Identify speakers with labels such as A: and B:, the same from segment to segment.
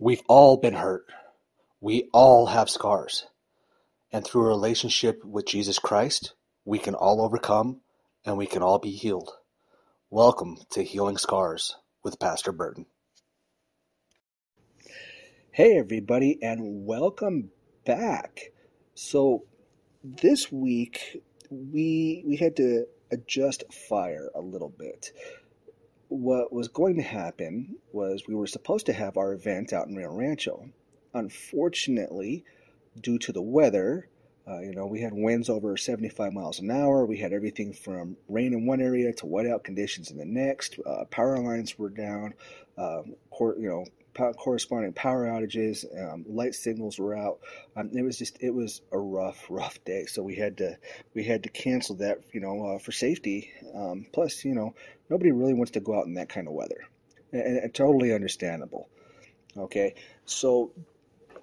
A: We've all been hurt. We all have scars. And through a relationship with Jesus Christ, we can all overcome and we can all be healed. Welcome to Healing Scars with Pastor Burton.
B: Hey, everybody, and welcome back. So, this week we we had to adjust fire a little bit what was going to happen was we were supposed to have our event out in Rio Rancho. Unfortunately, due to the weather, uh, you know, we had winds over 75 miles an hour. We had everything from rain in one area to whiteout conditions in the next. Uh, power lines were down. Uh, cor- you know, corresponding power outages, um, light signals were out. Um, it was just it was a rough, rough day. So we had to we had to cancel that, you know, uh, for safety. Um, plus, you know, nobody really wants to go out in that kind of weather, and, and totally understandable. Okay, so.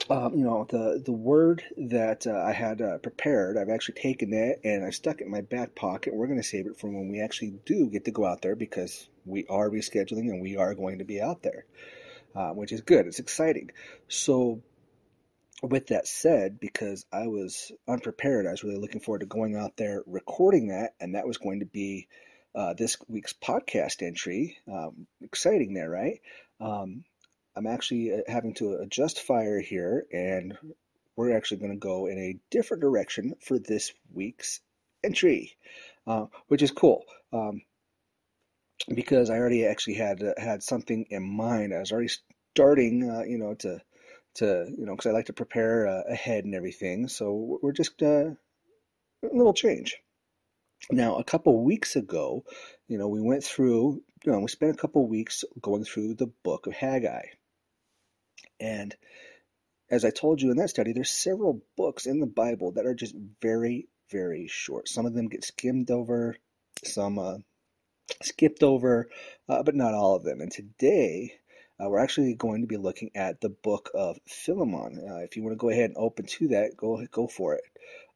B: Um, you know the the word that uh, I had uh, prepared. I've actually taken that and I've stuck it in my back pocket. We're going to save it for when we actually do get to go out there because we are rescheduling and we are going to be out there uh, which is good. It's exciting. So, with that said, because I was unprepared, I was really looking forward to going out there recording that, and that was going to be uh, this week's podcast entry. Um, exciting there, right? Um, I'm actually uh, having to adjust fire here, and we're actually going to go in a different direction for this week's entry, uh, which is cool. Um, because I already actually had uh, had something in mind. I was already starting, uh, you know, to to you know, because I like to prepare uh, ahead and everything. So we're just uh, a little change. Now, a couple weeks ago, you know, we went through, you know, we spent a couple weeks going through the book of Haggai, and as I told you in that study, there's several books in the Bible that are just very, very short. Some of them get skimmed over, some uh, skipped over, uh, but not all of them. And today, uh, we're actually going to be looking at the book of Philemon. Uh, if you want to go ahead and open to that, go go for it.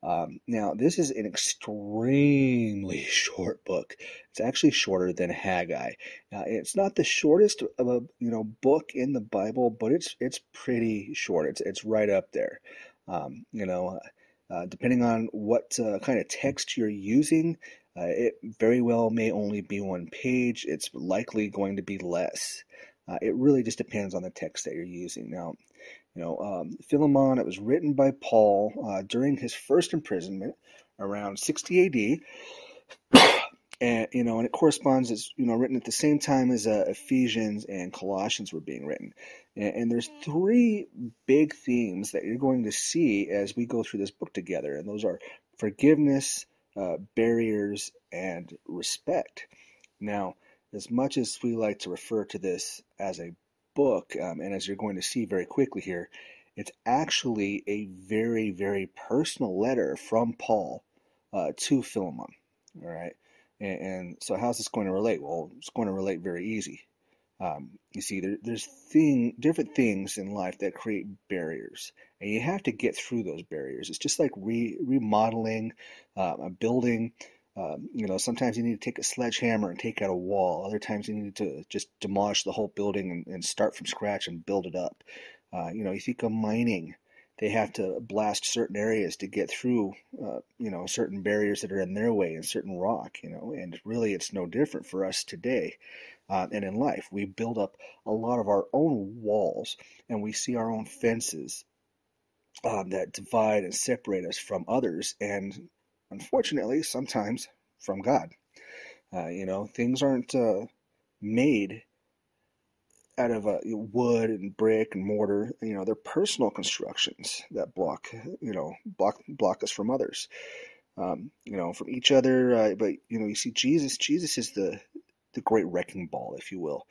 B: Um, now, this is an extremely short book. It's actually shorter than Haggai. Uh, it's not the shortest of a you know book in the Bible, but it's it's pretty short. It's it's right up there. Um, you know, uh, depending on what uh, kind of text you're using, uh, it very well may only be one page. It's likely going to be less. Uh, it really just depends on the text that you're using. Now, you know, um, Philemon, it was written by Paul uh, during his first imprisonment around 60 AD. and, you know, and it corresponds, it's, you know, written at the same time as uh, Ephesians and Colossians were being written. And, and there's three big themes that you're going to see as we go through this book together. And those are forgiveness, uh, barriers, and respect. Now, as much as we like to refer to this as a book, um, and as you're going to see very quickly here, it's actually a very, very personal letter from Paul uh, to Philemon. All right. And, and, so, how's this going to relate? Well, it's going to relate very easy. Um, you see, there, there's thing, different things in life that create barriers, and you have to get through those barriers. It's just like re, remodeling uh, a building. Um, you know, sometimes you need to take a sledgehammer and take out a wall. Other times you need to just demolish the whole building and, and start from scratch and build it up. Uh, you know, you think of mining, they have to blast certain areas to get through, uh, you know, certain barriers that are in their way and certain rock, you know, and really it's no different for us today. Uh, and in life, we build up a lot of our own walls and we see our own fences um, that divide and separate us from others. And unfortunately, sometimes from God. Uh, you know, things aren't uh, made out of uh, wood and brick and mortar. You know, they're personal constructions that block, you know, block block us from others. Um, you know, from each other. Uh, but you know, you see, Jesus. Jesus is the the great wrecking ball, if you will.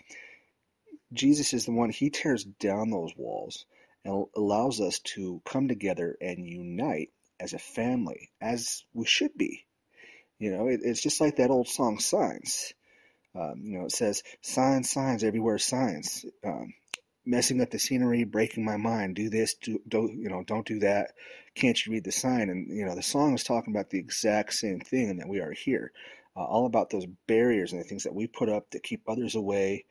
B: Jesus is the one. He tears down those walls and allows us to come together and unite as a family, as we should be. You know, it, it's just like that old song, Signs. Um, you know, it says, Signs, signs, everywhere signs. Um, messing up the scenery, breaking my mind. Do this, do, do you know? Don't do that. Can't you read the sign? And you know, the song is talking about the exact same thing, and that we are here, uh, all about those barriers and the things that we put up that keep others away,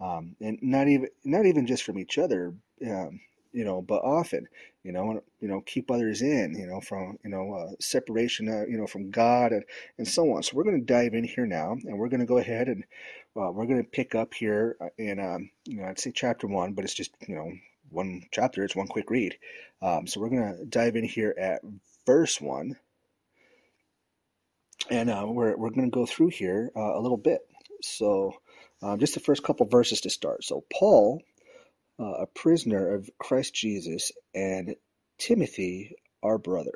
B: um, and not even not even just from each other, um, you know, but often, you know, you know, keep others in, you know, from you know uh, separation, uh, you know, from God and and so on. So we're going to dive in here now, and we're going to go ahead and uh, we're going to pick up here in um, you know I'd say chapter one, but it's just you know one chapter, it's one quick read. Um, so we're going to dive in here at verse one, and uh, we're we're going to go through here uh, a little bit. So um, just the first couple verses to start. So Paul uh, a prisoner of Christ Jesus, and Timothy, our brother.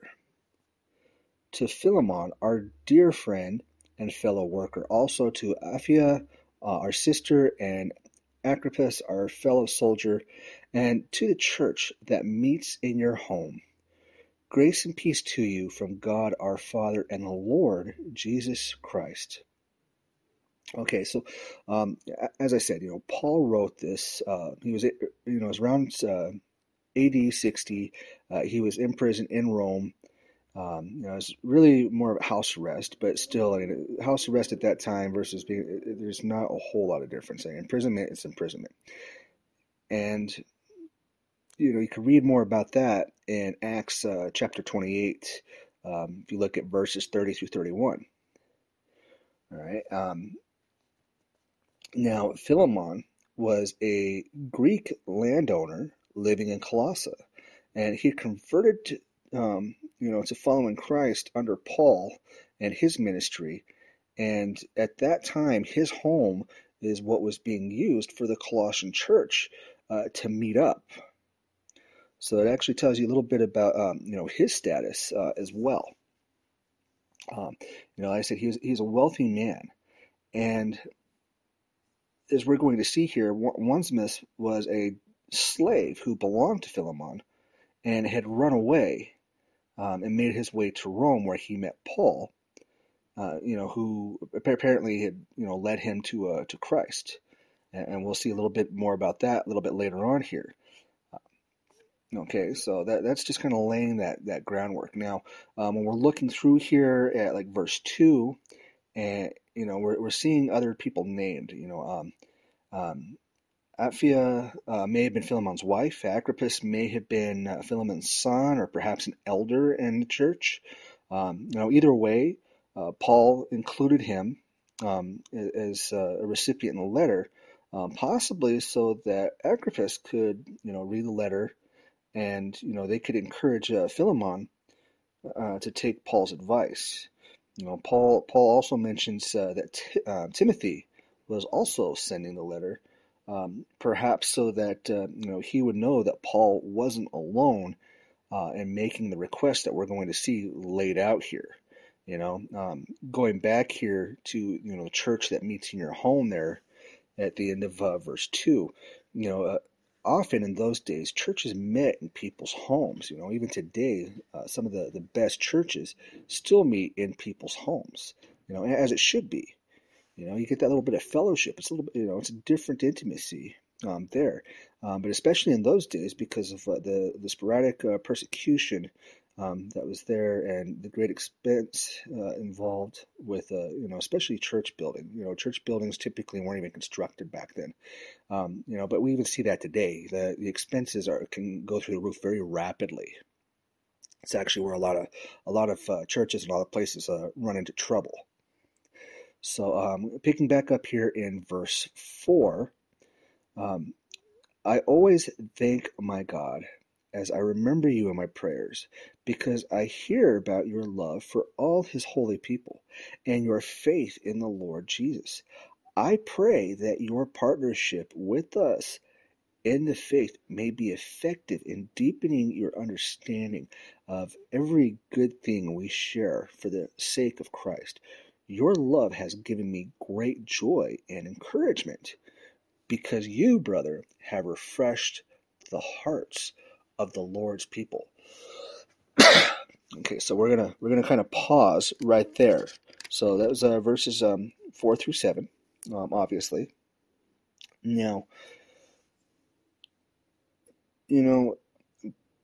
B: To Philemon, our dear friend and fellow worker, also to Apphia, uh, our sister, and Archippus, our fellow soldier, and to the church that meets in your home. Grace and peace to you from God our Father and the Lord Jesus Christ. Okay, so um, as I said, you know, Paul wrote this. Uh, he was, you know, it was around uh, AD 60. Uh, he was in prison in Rome. Um, you know, it's really more of house arrest, but still, I mean, house arrest at that time versus being there's not a whole lot of difference. Imprisonment is imprisonment, and you know, you can read more about that in Acts uh, chapter 28. Um, if you look at verses 30 through 31. All right. Um, now, Philemon was a Greek landowner living in Colossae, and he converted to, um, you know, to following Christ under Paul and his ministry. And at that time, his home is what was being used for the Colossian church uh, to meet up. So it actually tells you a little bit about, um, you know, his status uh, as well. Um, you know, like I said he was he's a wealthy man, and as we're going to see here, Onesimus was a slave who belonged to Philemon and had run away um, and made his way to Rome, where he met Paul, uh, you know, who apparently had you know led him to uh, to Christ, and, and, we'll see a little bit more about that a little bit later on here. Uh, okay, so that that's just kind of laying that that groundwork. Now, um, when we're looking through here at like verse two, and you know, we're, we're seeing other people named. You know, um, um, uh, may have been Philemon's wife. Archippus may have been uh, Philemon's son, or perhaps an elder in the church. Um, you know, either way, uh, Paul included him um, as uh, a recipient in the letter, um, possibly so that Archippus could, you know, read the letter, and you know they could encourage uh, Philemon uh, to take Paul's advice. You know, Paul Paul also mentions uh, that t- uh, Timothy was also sending the letter, um, perhaps so that uh, you know he would know that Paul wasn't alone uh, in making the request that we're going to see laid out here. You know, um, going back here to you know the church that meets in your home there at the end of uh, verse two. You know, uh, often in those days, churches met in people's homes. You know, even today, uh, some of the, the best churches still meet in people's homes. You know, as it should be. You know, you get that little bit of fellowship. It's a little bit, you know, it's a different intimacy um, there. Um, but especially in those days, because of uh, the the sporadic uh, persecution um, that was there and the great expense uh, involved with, uh, you know, especially church building. You know, church buildings typically weren't even constructed back then. Um, you know, but we even see that today. The the expenses are can go through the roof very rapidly. It's actually where a lot of a lot of uh, churches and a lot of places uh, run into trouble. So, um, picking back up here in verse four, um, I always thank my God as I remember you in my prayers, because I hear about your love for all his holy people and your faith in the Lord Jesus. I pray that your partnership with us in the faith may be effective in deepening your understanding of every good thing we share for the sake of Christ. Your love has given me great joy and encouragement because you, brother, have refreshed the hearts of the Lord's people. okay, so we're gonna we're gonna kind of pause right there. So that was uh, verses um, four through seven, um, obviously. Now, you know,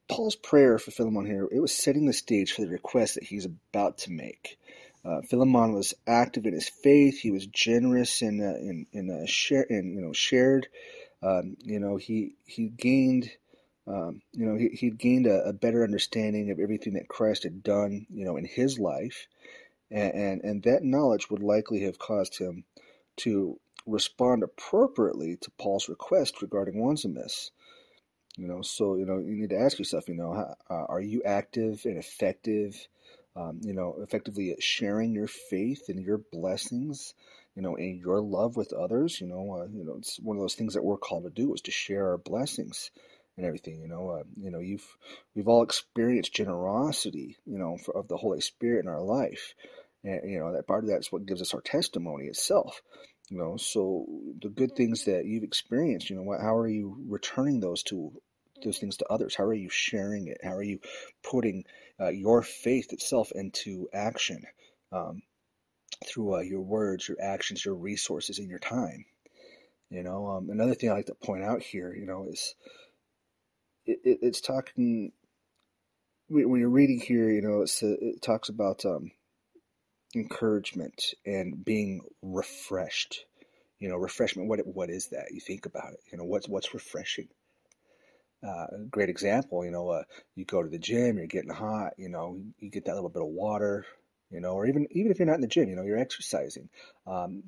B: Paul's prayer for Philemon here it was setting the stage for the request that he's about to make. uh, Philemon was active in his faith. He was generous in uh, in in uh, share in you know shared. Um, you know he he gained um, you know he he gained a, a, better understanding of everything that Christ had done you know in his life, and, and and that knowledge would likely have caused him to respond appropriately to Paul's request regarding Onesimus. You know, so you know you need to ask yourself, you know, how, uh, are you active and effective? Um, you know, effectively sharing your faith and your blessings, you know, and your love with others. You know, uh, you know, it's one of those things that we're called to do is to share our blessings and everything. You know, uh, you know, you've we've all experienced generosity, you know, for, of the Holy Spirit in our life, and you know that part of that is what gives us our testimony itself. You know, so the good things that you've experienced, you know, what, how are you returning those to those things to others? How are you sharing it? How are you putting uh, your faith itself into action um, through uh, your words, your actions, your resources, and your time? You know, um, another thing I like to point out here, you know, is it, it, it's talking when you're reading here, you know, it talks about um, encouragement and being refreshed. You know, refreshment. What what is that? You think about it. You know, what's what's refreshing. Uh, great example. You know, uh, you go to the gym, you're getting hot. You know, you get that little bit of water. You know, or even even if you're not in the gym, you know, you're exercising. Um,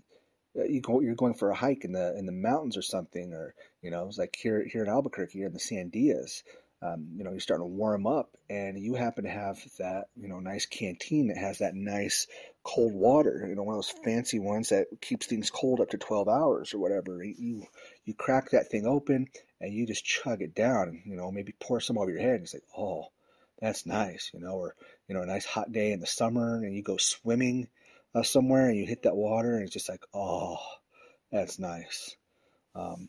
B: you go, you're going for a hike in the in the mountains or something, or you know, it's like here here in Albuquerque, you're in the Sandias um, you know, you're starting to warm up and you happen to have that, you know, nice canteen that has that nice cold water, you know, one of those fancy ones that keeps things cold up to 12 hours or whatever. You, you crack that thing open and you just chug it down, you know, maybe pour some over your head and it's like, oh, that's nice, you know, or, you know, a nice hot day in the summer and you go swimming uh, somewhere and you hit that water and it's just like, oh, that's nice. Um,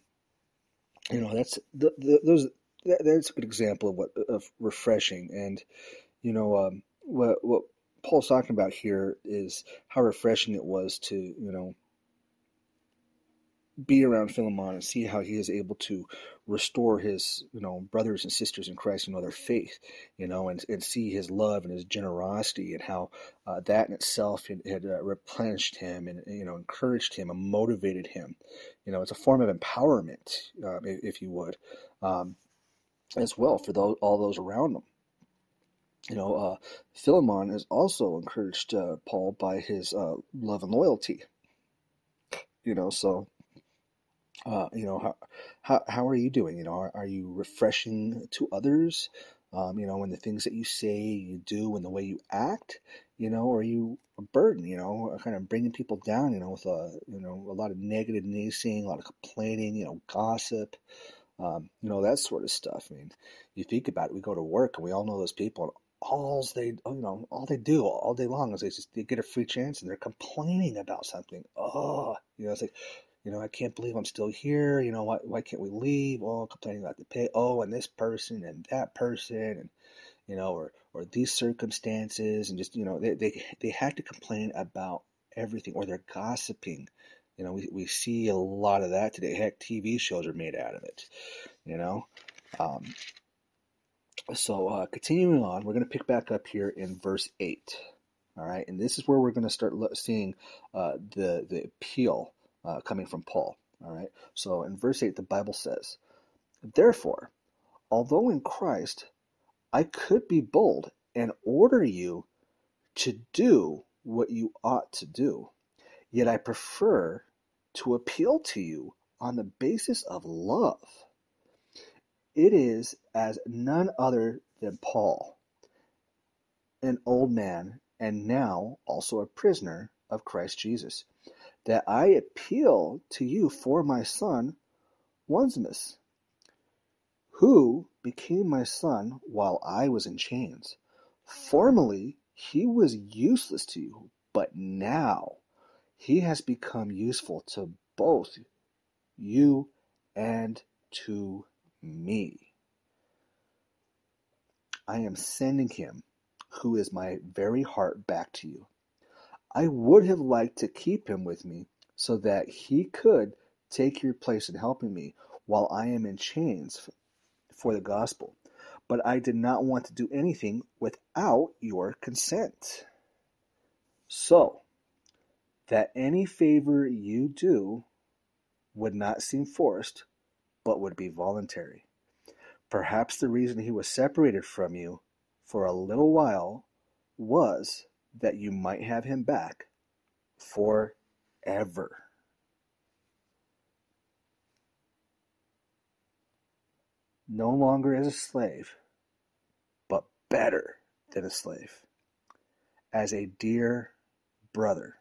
B: you know, that's the, the, those that, that's a good example of what of refreshing. And you know, um, what what Paul's talking about here is how refreshing it was to you know be around Philemon and see how he is able to restore his, you know, brothers and sisters in Christ, you know, their faith, you know, and, and see his love and his generosity and how uh, that in itself had, had uh, replenished him and, you know, encouraged him and motivated him. You know, it's a form of empowerment, uh, if, you would. Um, as well for those, all those around him. You know, uh, Philemon is also encouraged uh, Paul by his uh, love and loyalty. You know, so uh, you know how, how how are you doing? You know, are, are you refreshing to others? Um, you know, in the things that you say, you do, and the way you act. You know, are you a burden? You know, kind of bringing people down. You know, with a you know a lot of negative naysaying, a lot of complaining. You know, gossip um, you know that sort of stuff. I mean, you think about it. We go to work and we all know those people, and all they you know all they do all day long is they just they get a free chance and they're complaining about something. Oh, you know, it's like. You know, I can't believe I'm still here. You know, why, why can't we leave? Oh, complaining about the pay. Oh, and this person and that person, and you know, or or these circumstances, and just you know, they they they had to complain about everything, or they're gossiping you know, we, we see a lot of that today. Heck, TV shows are made out of it, you know. Um, so, uh, continuing on, we're going to pick back up here in verse 8. All right, and this is where we're going to start seeing uh, the, the appeal uh, coming from Paul. All right, so in verse 8, the Bible says, Therefore, although in Christ I could be bold and order you to do what you ought to do, Yet I prefer to appeal to you on the basis of love. It is as none other than Paul, an old man and now also a prisoner of Christ Jesus, that I appeal to you for my son, Onesimus, who became my son while I was in chains. Formerly he was useless to you, but now he has become useful to both you and to me. I am sending him, who is my very heart, back to you. I would have liked to keep him with me so that he could take your place in helping me while I am in chains for the gospel. But I did not want to do anything without your consent. So that any favor you do would not seem forced, but would be voluntary. Perhaps the reason he was separated from you for a little while was that you might have him back forever. No longer as a slave, but better than a slave, as a dear brother.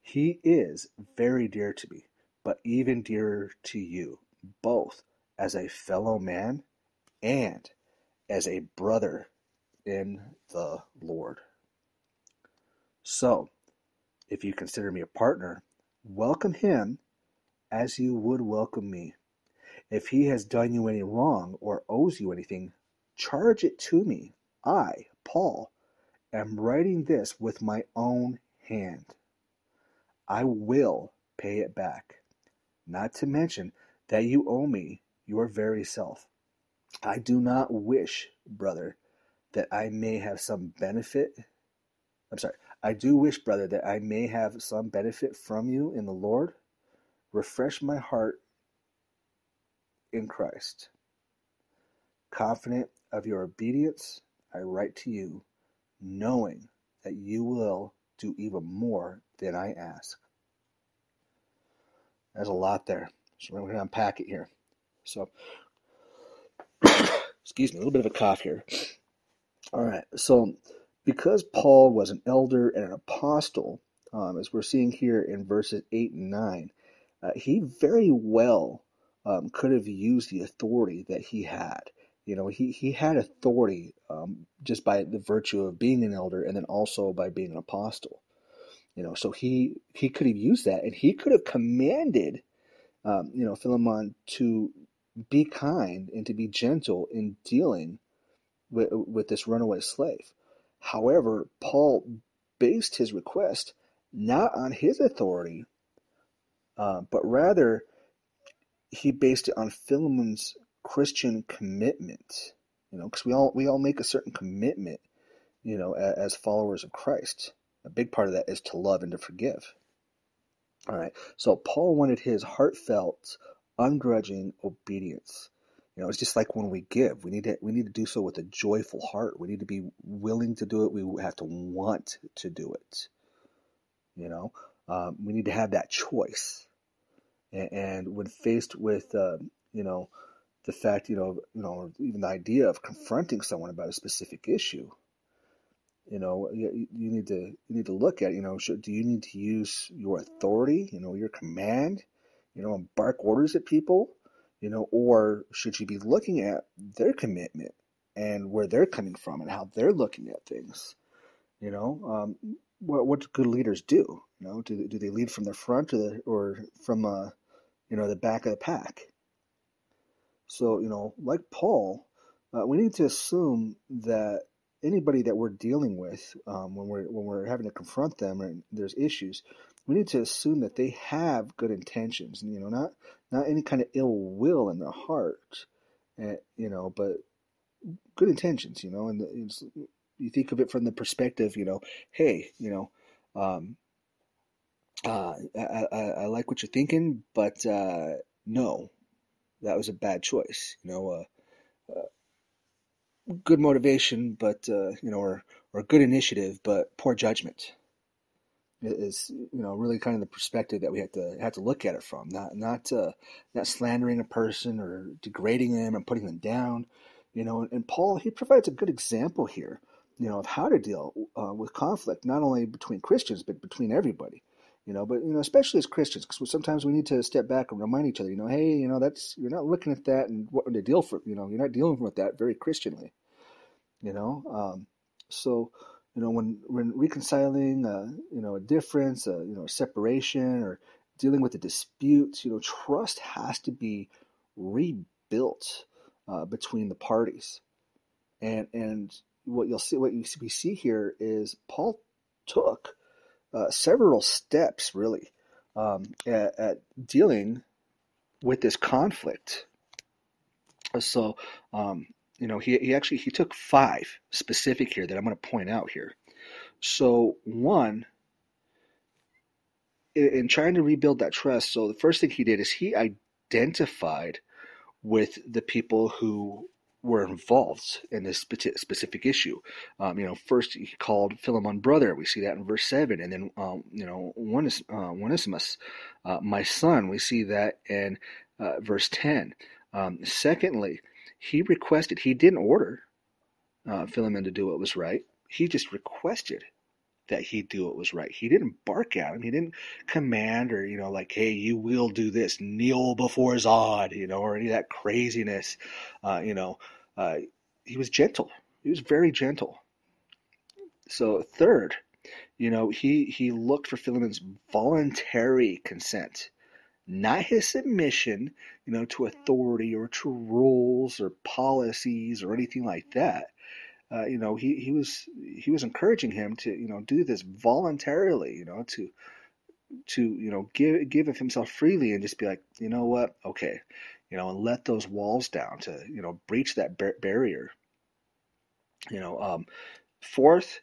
B: He is very dear to me, but even dearer to you, both as a fellow man and as a brother in the Lord. So, if you consider me a partner, welcome him as you would welcome me. If he has done you any wrong or owes you anything, charge it to me. I, Paul, am writing this with my own hand. I will pay it back. Not to mention that you owe me your very self. I do not wish, brother, that I may have some benefit. I'm sorry. I do wish, brother, that I may have some benefit from you in the Lord. Refresh my heart in Christ. Confident of your obedience, I write to you, knowing that you will do even more than I ask. There's a lot there. So we're going to unpack it here. So, excuse me, a little bit of a cough here. All right. So, because Paul was an elder and an apostle, um, as we're seeing here in verses 8 and 9, uh, he very well um, could have used the authority that he had. You know, he, he had authority um, just by the virtue of being an elder and then also by being an apostle. You know, so he he could have used that and he could have commanded, um, you know, Philemon to be kind and to be gentle in dealing with, with this runaway slave. However, Paul based his request not on his authority, uh, but rather he based it on Philemon's Christian commitment. You know, because we all we all make a certain commitment, you know, as, as followers of Christ. A big part of that is to love and to forgive. All right. So Paul wanted his heartfelt, ungrudging obedience. You know, it's just like when we give, we need to we need to do so with a joyful heart. We need to be willing to do it. We have to want to do it. You know, um, we need to have that choice. And, and when faced with, uh, you know, the fact, you know, you know, even the idea of confronting someone about a specific issue, you know, you, you need to you need to look at, you know, should, do you need to use your authority, you know, your command, you know, bark orders at people, you know, or should you be looking at their commitment and where they're coming from and how they're looking at things, you know, um, what what do good leaders do? You know, do do they lead from the front or the or from uh, you know, the back of the pack? So you know, like Paul, uh, we need to assume that anybody that we're dealing with um, when we're when we're having to confront them and there's issues, we need to assume that they have good intentions. You know, not not any kind of ill will in their heart, and, you know, but good intentions. You know, and you think of it from the perspective, you know, hey, you know, um, uh, I, I, I, like what you're thinking, but uh, no, that was a bad choice. You know, uh, uh good motivation, but uh, you know, or or good initiative, but poor judgment is you know really kind of the perspective that we have to have to look at it from. Not not uh, not slandering a person or degrading them and putting them down. You know, and Paul he provides a good example here. You know of how to deal uh, with conflict, not only between Christians but between everybody you know but you know especially as christians because sometimes we need to step back and remind each other you know hey you know that's you're not looking at that and what to deal for you know you're not dealing with that very christianly you know um, so you know when when reconciling you know a difference uh, you know a separation or dealing with a dispute you know trust has to be rebuilt uh, between the parties and and what you'll see what you, we see here is paul took uh, several steps really um, at, at, dealing with this conflict. So, um, you know, he, he actually he took five specific here that I'm going to point out here. So, one, in, in trying to rebuild that trust, so the first thing he did is he identified with the people who were involved in this specific issue. Um, you know, first he called Philemon brother. We see that in verse seven, and then um, you know, Onis, uh, Onesimus, uh, my son. We see that in uh, verse ten. Um, secondly, he requested. He didn't order uh, Philemon to do what was right. He just requested that he do what was right. He didn't bark at him. He didn't command or, you know, like, hey, you will do this, kneel before Zod, you know, or any of that craziness. Uh, you know, uh, he was gentle. He was very gentle. So, third, you know, he, he looked for Philemon's voluntary consent, not his submission, you know, to authority or to rules or policies or anything like that uh, you know, he, he was he was encouraging him to you know do this voluntarily, you know, to to you know give give of himself freely and just be like, you know what, okay, you know, and let those walls down to you know breach that bar- barrier. You know, um, fourth,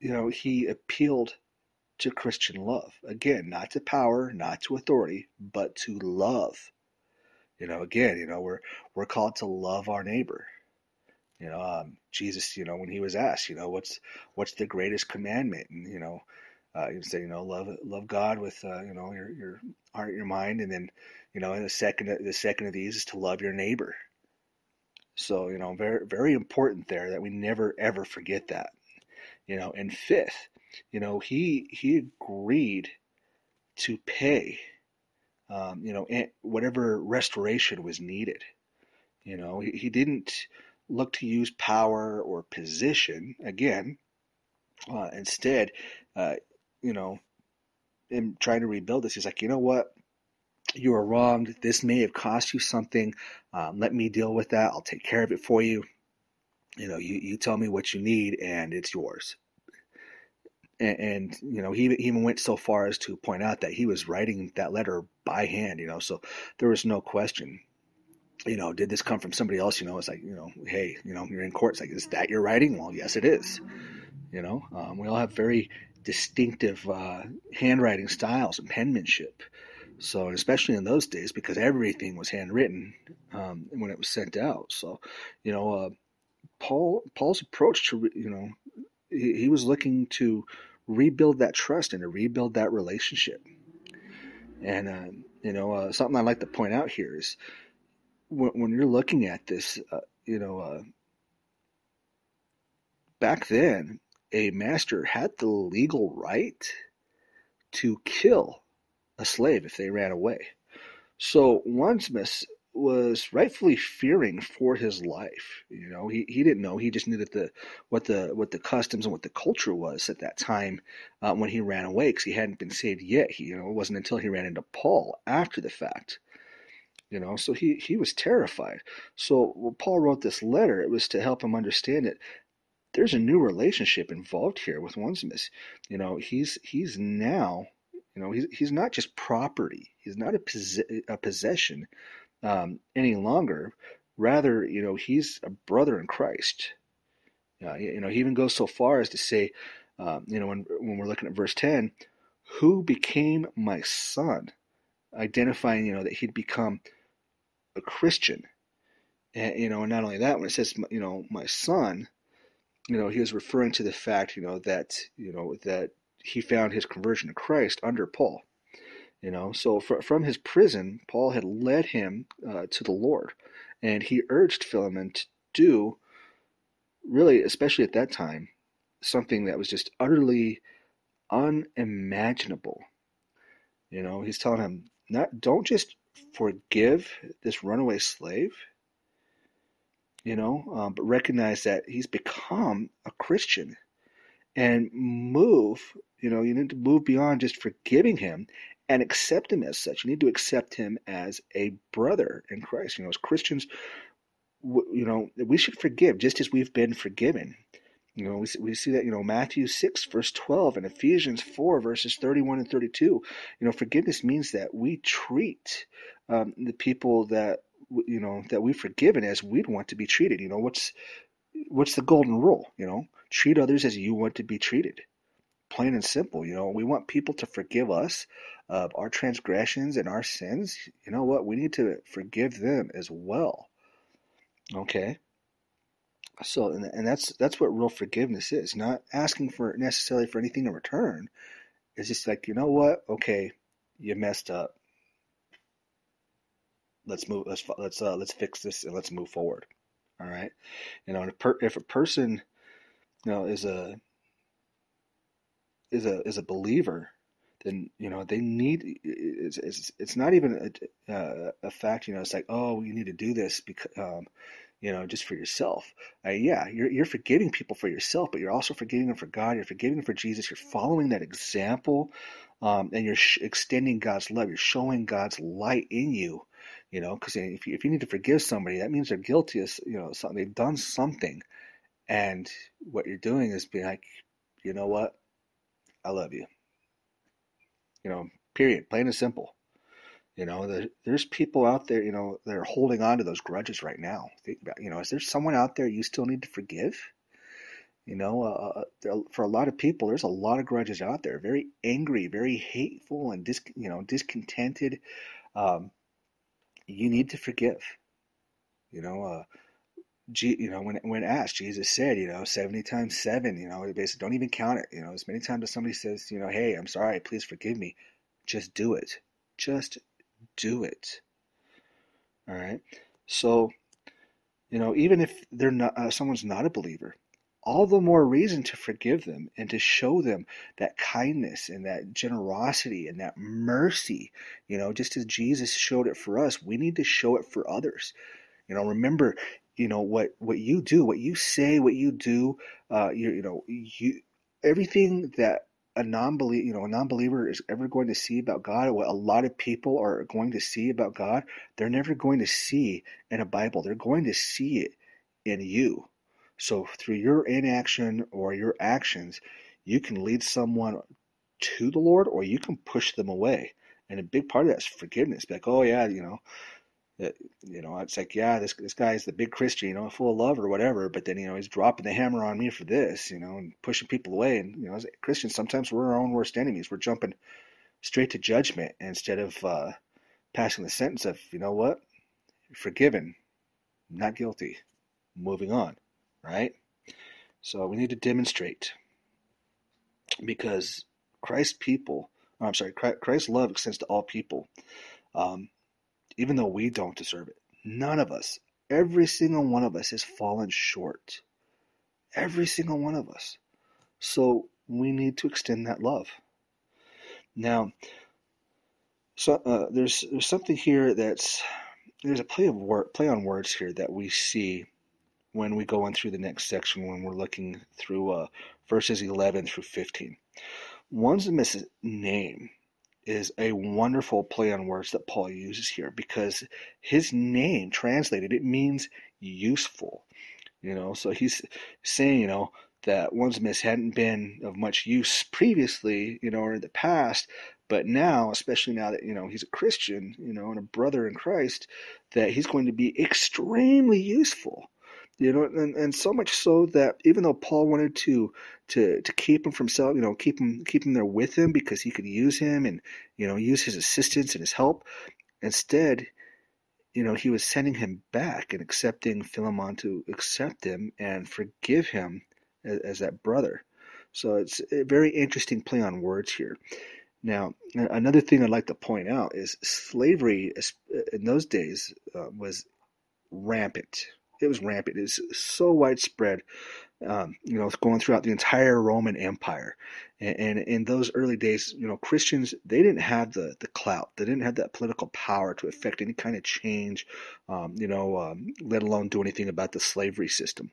B: you know, he appealed to Christian love again, not to power, not to authority, but to love. You know, again, you know, we're we're called to love our neighbor you know, um, Jesus, you know, when he was asked, you know, what's what's the greatest commandment, and you know, uh, he say, you know, love love God with uh, you know your your heart, your mind, and then, you know, the second the second of these is to love your neighbor. So you know, very very important there that we never ever forget that. You know, and fifth, you know, he he agreed to pay, um, you know, whatever restoration was needed. You know, he, he didn't look to use power or position again. Uh, instead, uh, you know, in trying to rebuild this, he's like, you know what? You are wronged. This may have cost you something. Um, let me deal with that. I'll take care of it for you. You know, you, you tell me what you need and it's yours. And, and, you know, he, he even went so far as to point out that he was writing that letter by hand, you know, so there was no question you know, did this come from somebody else? You know, it's like, you know, hey, you know, you're in court. It's like, is that your writing? Well, yes, it is. You know, um, we all have very distinctive uh, handwriting styles and penmanship. So, especially in those days, because everything was handwritten um, when it was sent out. So, you know, uh, Paul Paul's approach to you know he, he, was looking to rebuild that trust and to rebuild that relationship. And uh, you know, uh, something I like to point out here is when, when you're looking at this, uh, you know, uh, back then, a master had the legal right to kill a slave if they ran away. So Onesimus was rightfully fearing for his life. You know, he, he didn't know. He just knew that the what the what the customs and what the culture was at that time uh, when he ran away because he hadn't been saved yet. He, you know, it wasn't until he ran into Paul after the fact you know so he he was terrified so when paul wrote this letter it was to help him understand that there's a new relationship involved here with onesimus you know he's he's now you know he's, he's not just property he's not a, pos- a possession um, any longer rather you know he's a brother in christ uh, you know he even goes so far as to say um, you know when, when we're looking at verse 10 who became my son identifying you know that he'd become a Christian. And, you know, and not only that, when it says, you know, my son, you know, he was referring to the fact, you know, that, you know, that he found his conversion to Christ under Paul. You know, so fr- from his prison, Paul had led him uh, to the Lord, and he urged Philemon to do, really, especially at that time, something that was just utterly unimaginable. You know, he's telling him, not don't just forgive this runaway slave, you know, um, but recognize that he's become a Christian and move, you know, you need to move beyond just forgiving him and accept him as such. You need to accept him as a brother in Christ. You know, as Christians, you know, we should forgive just as we've been forgiven. You know, we see, we see that, you know, Matthew 6, verse 12, and Ephesians 4, verses 31 and 32. You know, forgiveness means that we treat um, the people that, you know, that we've forgiven as we'd want to be treated. You know, what's, what's the golden rule? You know, treat others as you want to be treated. Plain and simple. You know, we want people to forgive us of our transgressions and our sins. You know what? We need to forgive them as well. Okay. So, and, and that's that's what real forgiveness is. Not asking for necessarily for anything in return. It's just like you know what? Okay, you messed up. Let's move. Let's let's uh, let's fix this and let's move forward. All right. You know, if, per, if a person, you know, is a is a is a believer, then you know they need. It's it's, it's not even a, uh, a fact. You know, it's like oh, you need to do this because. Um, you know, just for yourself. Uh, yeah, you're you're forgiving people for yourself, but you're also forgiving them for God. You're forgiving them for Jesus. You're following that example, um, and you're sh- extending God's love. You're showing God's light in you. You know, because if you, if you need to forgive somebody, that means they're guilty of you know something. They've done something, and what you're doing is being like, you know what, I love you. You know, period. Plain and simple. You know, there, there's people out there, you know, that are holding on to those grudges right now. Think about, you know, is there someone out there you still need to forgive? You know, uh, uh there, for a lot of people, there's a lot of grudges out there. Very angry, very hateful, and dis, you know, discontented. Um, you need to forgive. You know, uh, you know, when when asked, Jesus said, you know, seventy times seven. You know, basically, don't even count it. You know, as many times as somebody says, you know, hey, I'm sorry, please forgive me, just do it. Just do it. All right. So, you know, even if they're not, uh, someone's not a believer, all the more reason to forgive them and to show them that kindness and that generosity and that mercy. You know, just as Jesus showed it for us, we need to show it for others. You know, remember, you know what what you do, what you say, what you do. Uh, you you know you everything that a non-believer, you know, a non-believer is ever going to see about God, what a lot of people are going to see about God, they're never going to see in a Bible. They're going to see it in you. So through your inaction or your actions, you can lead someone to the Lord or you can push them away. And a big part of that is forgiveness. Be like, oh yeah, you know, you know it's like yeah this this guy's the big christian you know full of love or whatever but then you know he's dropping the hammer on me for this you know and pushing people away. And you know as christians sometimes we're our own worst enemies. We're jumping straight to judgment instead of uh, passing the sentence of you know what? You're forgiven not guilty. Moving on right? So we need to demonstrate because christ's people i'm sorry christ's love extends to all people. Um, even though we don't deserve it. None of us, every single one of us has fallen short. Every single one of us. So we need to extend that love. Now, so uh, there's there's something here that's there's a play of word, play on words here that we see when we go on through the next section when we're looking through uh, verses 11 through 15. One's Onesimus' name is a wonderful play on words that Paul uses here because his name translated it means useful. You know, so he's saying, you know, that Onesimus hadn't been of much use previously, you know, or in the past, but now, especially now that, you know, he's a Christian, you know, and a brother in Christ, that he's going to be extremely useful you know, and, and so much so that even though Paul wanted to to to keep him from self, you know, keep him keep him there with him because he could use him and you know use his assistance and his help, instead, you know, he was sending him back and accepting Philemon to accept him and forgive him as, as that brother. So it's a very interesting play on words here. Now, another thing I'd like to point out is slavery in those days uh, was rampant it was rampant. It's so widespread. Um, you know, going throughout the entire Roman Empire. And, and, in those early days, you know, Christians they didn't have the the clout. They didn't have that political power to affect any kind of change. Um, you know, um, let alone do anything about the slavery system.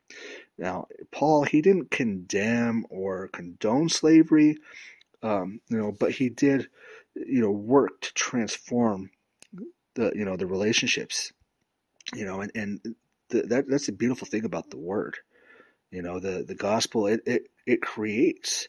B: Now, Paul he didn't condemn or condone slavery. Um, you know, but he did, you know, work to transform the you know the relationships you know and, and the, that that's the beautiful thing about the word. You know, the the gospel it it, it creates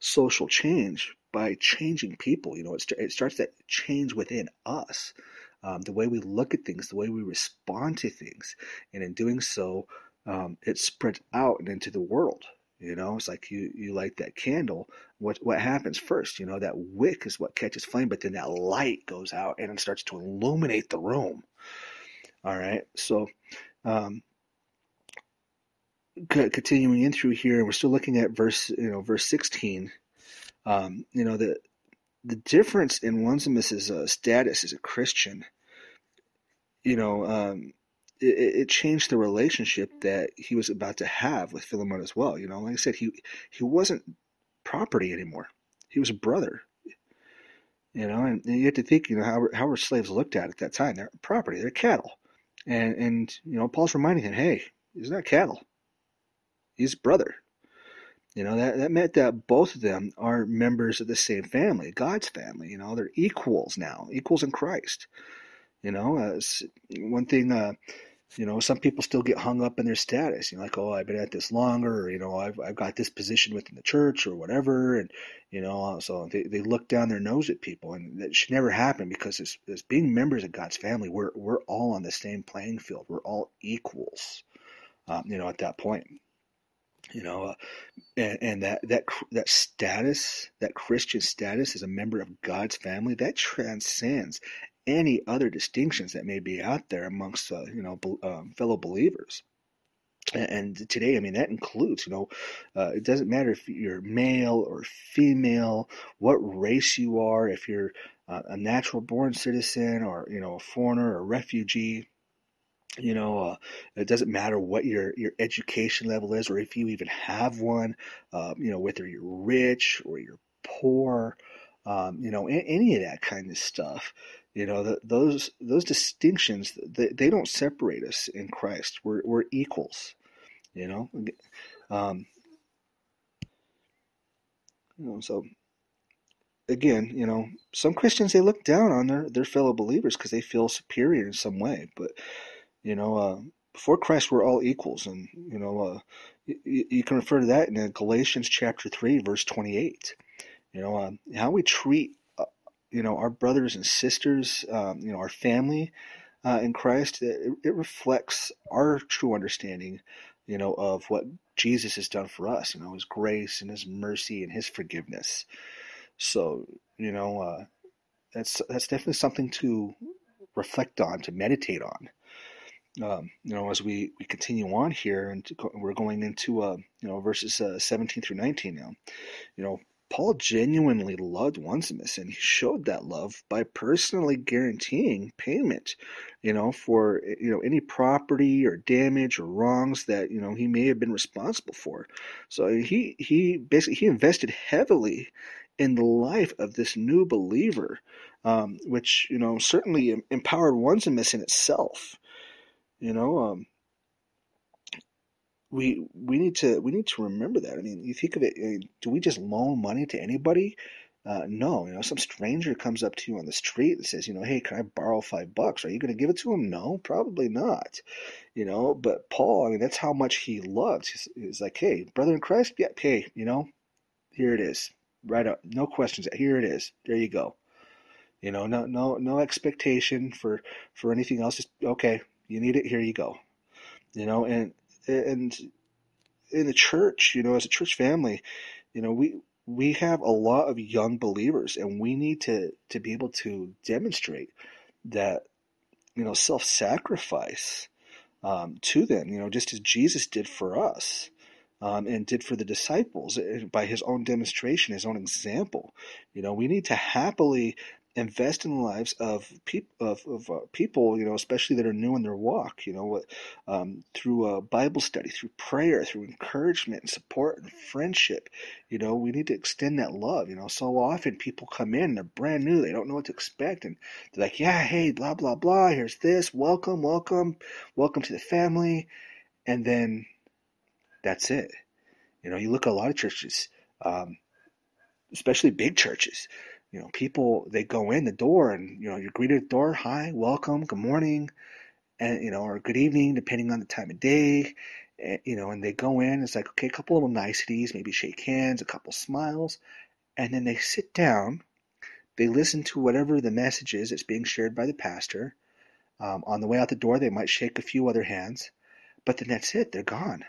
B: social change by changing people. You know, it, it starts that change within us, um, the way we look at things, the way we respond to things, and in doing so, um, it spreads out and into the world. You know, it's like you, you light that candle. What what happens first? You know, that wick is what catches flame, but then that light goes out and it starts to illuminate the room. All right. So, um, continuing in through here, we're still looking at verse, you know, verse 16. Um, you know, the the difference in Onesimus's uh, status as a Christian, you know, um, it, it, changed the relationship that he was about to have with Philemon as well. You know, like I said, he he wasn't property anymore; he was a brother. You know, and you have to think, you know, how how were slaves looked at at that time? They're property, they're cattle, and and you know, Paul's reminding him, hey, he's not cattle; he's brother. You know, that, that meant that both of them are members of the same family, God's family. You know, they're equals now, equals in Christ. You know, uh, one thing, uh, you know, some people still get hung up in their status. You know, like, oh, I've been at this longer, or, you know, I've, I've got this position within the church or whatever. And, you know, so they, they look down their nose at people. And that should never happen because as, as being members of God's family, we're, we're all on the same playing field. We're all equals, um, you know, at that point you know, uh, and, and, that that that status, that Christian status as a member of God's family, that transcends any other distinctions that may be out there amongst uh, you know um, fellow believers. And, today, I mean, that includes, you know, uh, it doesn't matter if you're male or female, what race you are, if you're uh, a natural born citizen or, you know, a foreigner or a refugee you know uh, it doesn't matter what your your education level is or if you even have one uh, you know whether you're rich or you're poor um, you know any of that kind of stuff you know the, those those distinctions they, they don't separate us in christ we're, we're equals you know um, you know so again you know some christians they look down on their, their fellow believers because they feel superior in some way but you know, uh, before Christ, we're all equals, and you know, uh, you, you, can refer to that in uh, Galatians chapter three, verse twenty-eight. You know, uh, how we treat, you know, our brothers and sisters, um, you know, our family uh, in Christ. It, it, reflects our true understanding, you know, of what Jesus has done for us. You know, His grace and His mercy and His forgiveness. So, you know, that's that's definitely something to reflect on, to meditate on um, you know, as we, we continue on here, and we're going into uh, you know verses uh, 17 through 19 now. You know, Paul genuinely loved Onesimus, and he showed that love by personally guaranteeing payment, you know, for you know any property or damage or wrongs that you know he may have been responsible for. So he he basically he invested heavily in the life of this new believer, um, which you know certainly empowered Onesimus in itself. You know, um, we we need to we need to remember that. I mean, you think of it. I mean, do we just loan money to anybody? Uh, no, you know, some stranger comes up to you on the street and says, you know, hey, can I borrow five bucks? Are you going to give it to him? No, probably not. You know, but Paul, I mean, that's how much he loved. He's, he's like, hey, brother in Christ, yeah, hey, you know, here it is, right up, no questions. Here it is. There you go. You know, no, no, no expectation for for anything else. Just okay, you need it. Here you go. You know, and and in the church, you know, as a church family, you know, we we have a lot of young believers, and we need to to be able to demonstrate that you know self sacrifice um, to them. You know, just as Jesus did for us. Um, and did for the disciples eh, by his own demonstration, his own example. You know, we need to happily invest in the lives of people of, of uh, people you know especially that are new in their walk you know um, through a bible study through prayer through encouragement and support and friendship you know we need to extend that love you know. So often people come in they're brand new they don't know what to expect and they're like yeah hey blah blah blah here's this welcome welcome welcome to the family and then that's it. You know you look at a lot of churches um, especially big churches you know, people they go in the door and you know you're greeted at the door, hi, welcome, good morning, and you know, or good evening, depending on the time of day. And, you know, and they go in. It's like okay, a couple little niceties, maybe shake hands, a couple smiles, and then they sit down. They listen to whatever the message is that's being shared by the pastor. Um, on the way out the door, they might shake a few other hands, but then that's it. They're gone.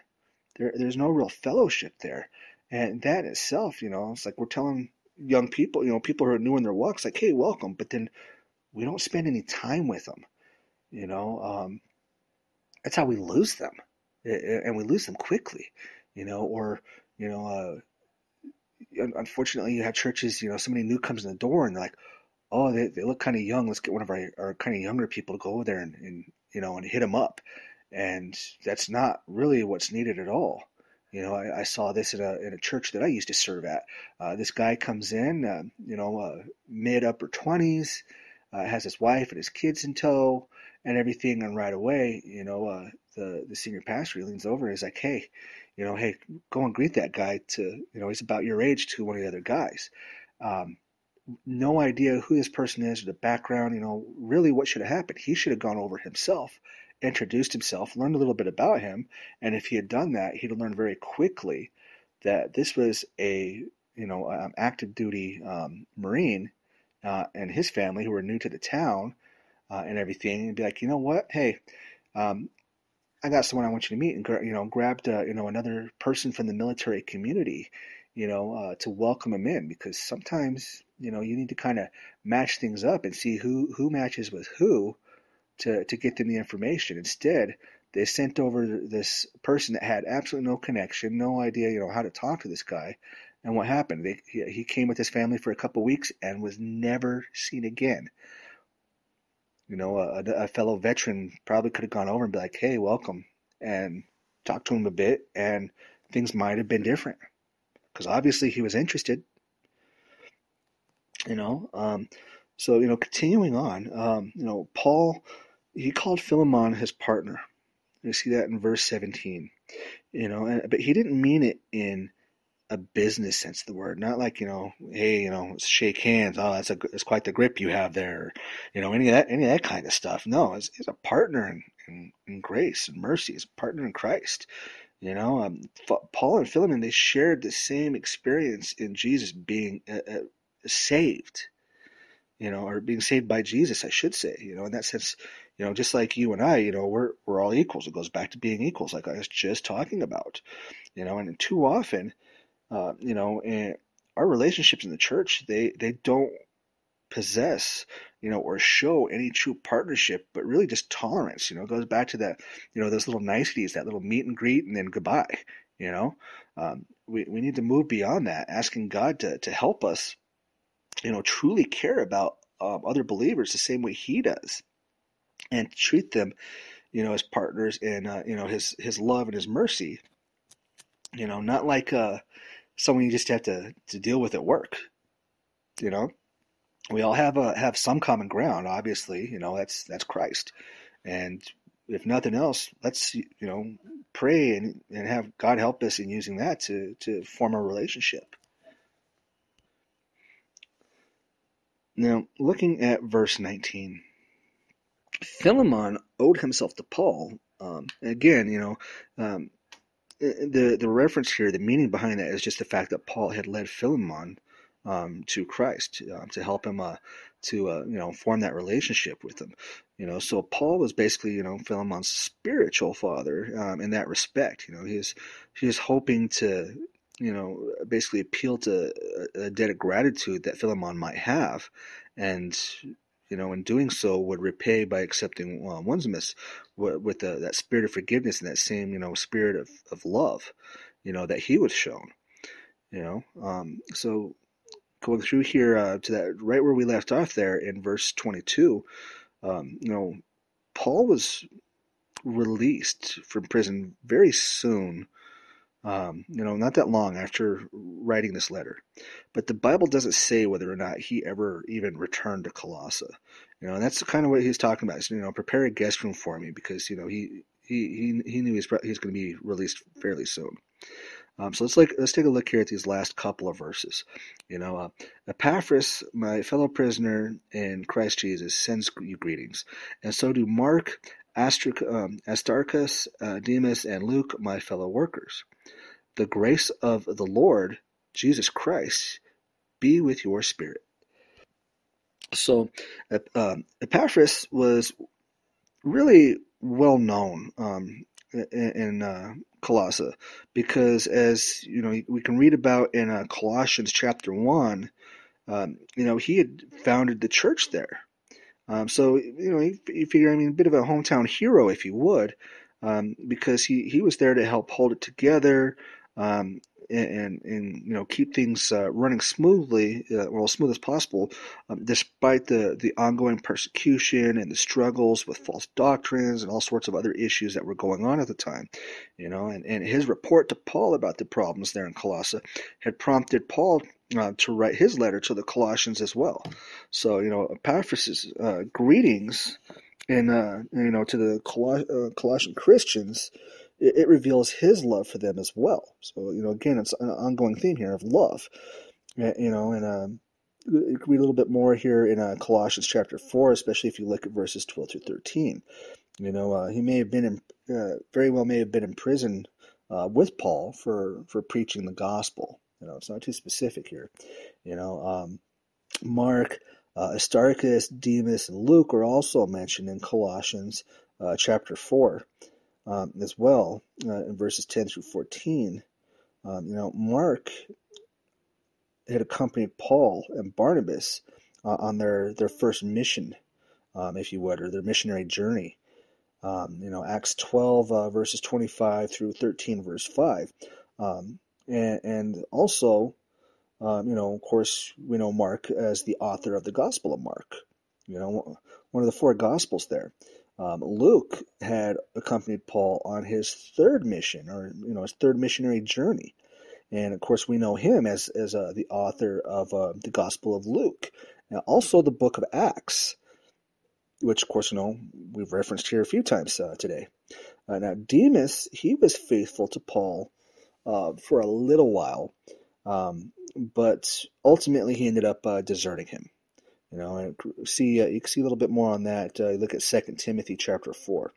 B: there, there's no real fellowship there. And that itself, you know, it's like we're telling young people, you know, people who are new in their walks, like, hey, welcome. But then we don't spend any time with them. You know, um, that's how we lose them, and we lose them quickly. You know, or you know, uh, unfortunately, you have churches. You know, somebody new comes in the door, and they're like, "Oh, they, they look kind of young. Let's get one of our, our kind of younger people to go over there and, and you know and hit them up." And that's not really what's needed at all. You know, I, I, saw this in a in a church that I used to serve at. Uh, this guy comes in, uh, you know, uh, mid upper twenties, uh, has his wife and his kids in tow and everything. And right away, you know, uh, the the senior pastor leans over and he's like, "Hey, you know, hey, go and greet that guy. To you know, he's about your age to one of the other guys." Um, no idea who this person is or the background. You know, really, what should have happened? He should have gone over himself introduced himself, learned a little bit about him, and if he had done that, he'd learn very quickly that this was a you know um, active duty um, Marine uh, and his family who were new to the town uh, and everything, and be like, you know what, hey. Um, I got someone I want you to meet, and you know, grabbed uh, you know another person from the military community, you know, uh, to welcome him in because sometimes you know you need to kind of match things up and see who who matches with who, to, to get them the information. Instead, they sent over this person that had absolutely no connection, no idea, you know, how to talk to this guy. And what happened? They, he, he came with his family for a couple weeks and was never seen again. You know, a, a fellow veteran probably could have gone over and be like, "Hey, welcome," and talked to him a bit, and things might have been different because obviously he was interested. You know, um, so you know, continuing on, um, you know, Paul he called Philemon his partner. You see that in verse 17. You know, and, but he didn't mean it in a business sense of the word, not like you know, hey, you know, shake hands. Oh, that's a that's quite the grip you have there. You know, any of that any of that kind of stuff. No, he's, he's a partner in, in, in grace and mercy. He's a partner in Christ. You know, um, Paul and Philemon they shared the same experience in Jesus being uh, uh, saved. You know, or being saved by Jesus, I should say. You know, in that sense, you know, just like you and I, you know, we're we're all equals. It goes back to being equals, like I was just talking about. You know, and too often, uh, you know, our relationships in the church, they they don't possess, you know, or show any true partnership, but really just tolerance. You know, it goes back to that, you know, those little niceties, that little meet and greet, and then goodbye. You know, um, we we need to move beyond that, asking God to to help us, you know, truly care about um, other believers the same way He does and treat them, you know, as partners in, uh, you know, his, his love and his mercy, you know, not like, uh, someone you just have to, to deal with at work, you know, we all have a, have some common ground, obviously, you know, that's, that's Christ. And if nothing else, let's, you know, pray and, and have God help us in using that to, to form a relationship. Now, looking at verse 19, Philemon owed himself to Paul. Um, again, you know, um, the the reference here, the meaning behind that is just the fact that Paul had led Philemon um, to Christ uh, to help him uh, to uh, you know form that relationship with him. You know, so Paul was basically you know Philemon's spiritual father um, in that respect. You know, he's he's hoping to you know basically appeal to a, debt of gratitude that Philemon might have, and you know, in doing so, would repay by accepting Onesimus with the, that spirit of forgiveness and that same, you know, spirit of, of love, you know, that he was shown, you know. Um, so going through here uh, to that right where we left off there in verse 22, um, you know, Paul was released from prison very soon um, you know, not that long after writing this letter. But the Bible doesn't say whether or not he ever even returned to Colossae. You know, and that's kind of what he's talking about. you know, prepare a guest room for me because you know he he he, he knew he's he's going to be released fairly soon. Um, so let's like let's take a look here at these last couple of verses. You know, uh, Epaphras, my fellow prisoner in Christ Jesus, sends you greetings, and so do Mark, Aristarchus, uh, Demas, and Luke, my fellow workers. The grace of the Lord Jesus Christ be with your spirit. So, um, Epaphras was really well known um, in, in uh, Colossae because, as you know, we can read about in uh, Colossians chapter one, um, you know, he had founded the church there. Um, so you know, you, you figure, I mean, a bit of a hometown hero, if you would, um, because he he was there to help hold it together. Um, and, and you know keep things uh, running smoothly, uh, well as smooth as possible, um, despite the the ongoing persecution and the struggles with false doctrines and all sorts of other issues that were going on at the time. You know, and, and his report to Paul about the problems there in Colossae had prompted Paul uh, to write his letter to the Colossians as well. So you know, Epaphras' uh, greetings and uh, you know to the Coloss- uh, Colossian Christians it, reveals his love for them as well. So, you know, again, it's an ongoing theme here of love. You know, and um, read a little bit more here in uh, Colossians chapter 4, especially if you look at verses 12 through 13. You know, uh, he may have been, in, uh, very well may have been in prison uh, with Paul for, for preaching the gospel. You know, it's not too specific here. You know, um, Mark, uh, Aristarchus, Demas, and Luke are also mentioned in Colossians uh, chapter 4 um, as well uh, in verses 10 through 14. Um, you know, Mark had accompanied Paul and Barnabas uh, on their, their first mission, um, if you would, or their missionary journey. Um, you know, Acts 12, uh, verses 25 through 13, verse 5. Um, and, and, also, um, you know, of course, we know Mark as the author of the Gospel of Mark. You know, one of the four Gospels there. Um, Luke had accompanied Paul on his third mission, or you know, his third missionary journey, and of course we know him as as uh, the author of uh, the Gospel of Luke, and also the Book of Acts, which of course you know we've referenced here a few times uh, today. Uh, now Demas, he was faithful to Paul uh, for a little while, um, but ultimately he ended up uh, deserting him. You know, and see uh, you can see a little bit more on that. Uh, look at Second Timothy chapter four.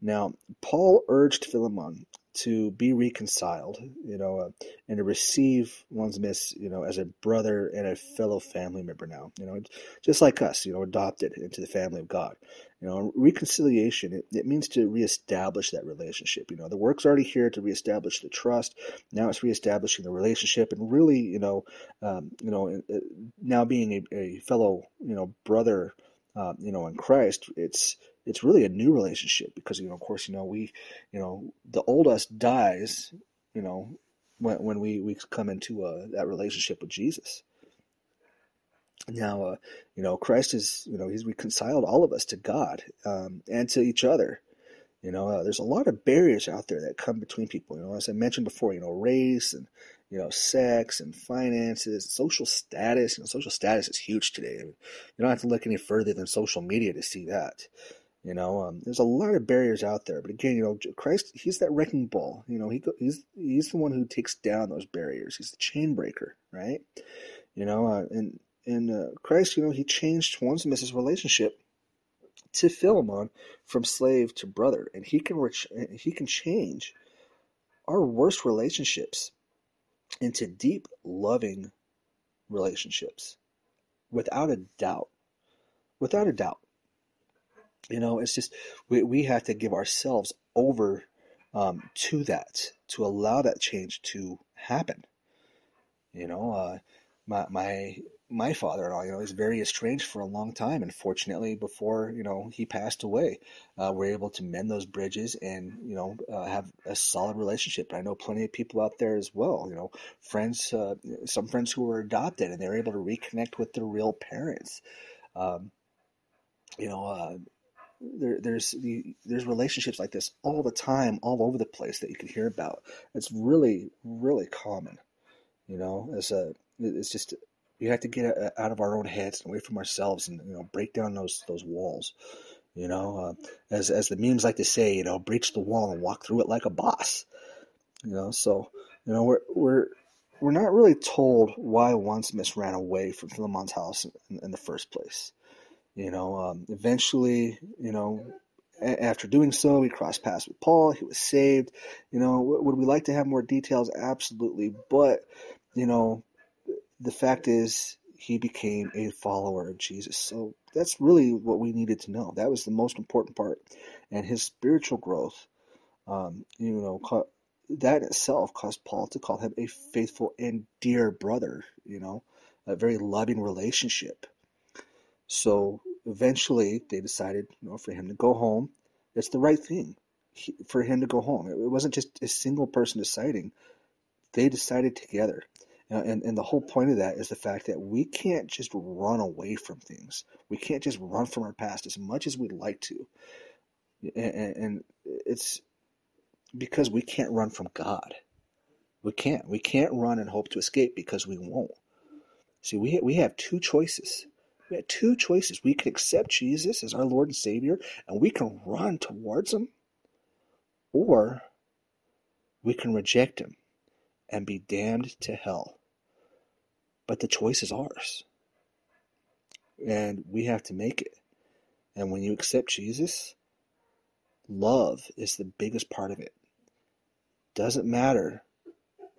B: Now, Paul urged Philemon to be reconciled, you know, uh, and to receive Onesimus, you know, as a brother and a fellow family member now, you know, just like us, you know, adopted into the family of God. You know, reconciliation, it, it means to reestablish that relationship. You know, the work's already here to reestablish the trust. Now it's reestablishing the relationship and really, you know, um, you know, uh, now being a, a fellow, you know, brother, uh, you know, in Christ, it's it's really a new relationship because you know of course you know we you know the old us dies you know when when we we come into uh, that relationship with Jesus. Now, uh, you know, Christ is, you know, he's reconciled all of us to God um, and to each other. You know, uh, there's a lot of barriers out there that come between people. You know, as I mentioned before, you know, race and you know, sex and finances, social status. You know, social status is huge today. I mean, you don't have to look any further than social media to see that. You know, um, there's a lot of barriers out there, but again, you know, Christ, he's that wrecking ball. You know, he he's he's the one who takes down those barriers. He's the chain breaker, right? You know, uh, and and uh, Christ, you know, he changed Onesimus' relationship to Philemon from slave to brother, and he can he can change our worst relationships into deep, loving relationships, without a doubt, without a doubt. You know, it's just we, we have to give ourselves over um, to that to allow that change to happen. You know, uh, my my my father and I, you know, is very estranged for a long time, and fortunately, before you know he passed away, uh, we're able to mend those bridges and you know uh, have a solid relationship. I know plenty of people out there as well. You know, friends, uh, some friends who were adopted, and they're able to reconnect with their real parents. Um, you know, uh, there, there's the, there's relationships like this all the time, all over the place that you can hear about. It's really, really common. You know, as a it's just we have to get out of our own heads and away from ourselves, and you know, break down those those walls. You know, uh, as as the memes like to say, you know, breach the wall and walk through it like a boss. You know, so you know we're we're we're not really told why Onesimus ran away from Philemon's house in, in the first place. You know, um, eventually, you know, after doing so, he crossed paths with Paul. He was saved. You know, would we like to have more details? Absolutely. But, you know, the fact is, he became a follower of Jesus. So that's really what we needed to know. That was the most important part. And his spiritual growth, um, you know, that itself caused Paul to call him a faithful and dear brother, you know, a very loving relationship. So eventually they decided, you know, for him to go home. It's the right thing he, for him to go home. It wasn't just a single person deciding. They decided together. Uh, and, and the whole point of that is the fact that we can't just run away from things. We can't just run from our past as much as we'd like to. And, and it's because we can't run from God. We can't. We can't run and hope to escape because we won't. See, we, we have two choices. We have two choices. We can accept Jesus as our Lord and Savior, and we can run towards Him, or we can reject Him and be damned to hell. But the choice is ours. And we have to make it. And when you accept Jesus, love is the biggest part of it. Doesn't matter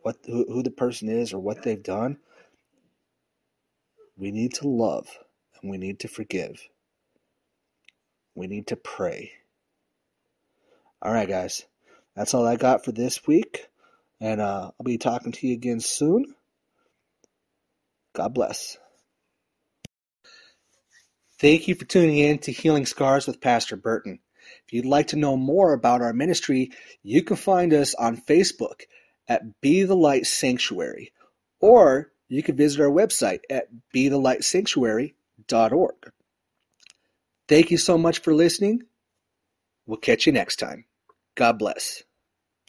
B: what who, who the person is or what they've done. We need to love we need to forgive. We need to pray. All right, guys. That's all I got for this week. And uh, I'll be talking to you again soon. God bless. Thank you for tuning in to Healing Scars with Pastor Burton. If you'd like to know more about our ministry, you can find us on Facebook at Be the Light Sanctuary, or you can visit our website at Thank you so much for listening. We'll catch you next time. God bless.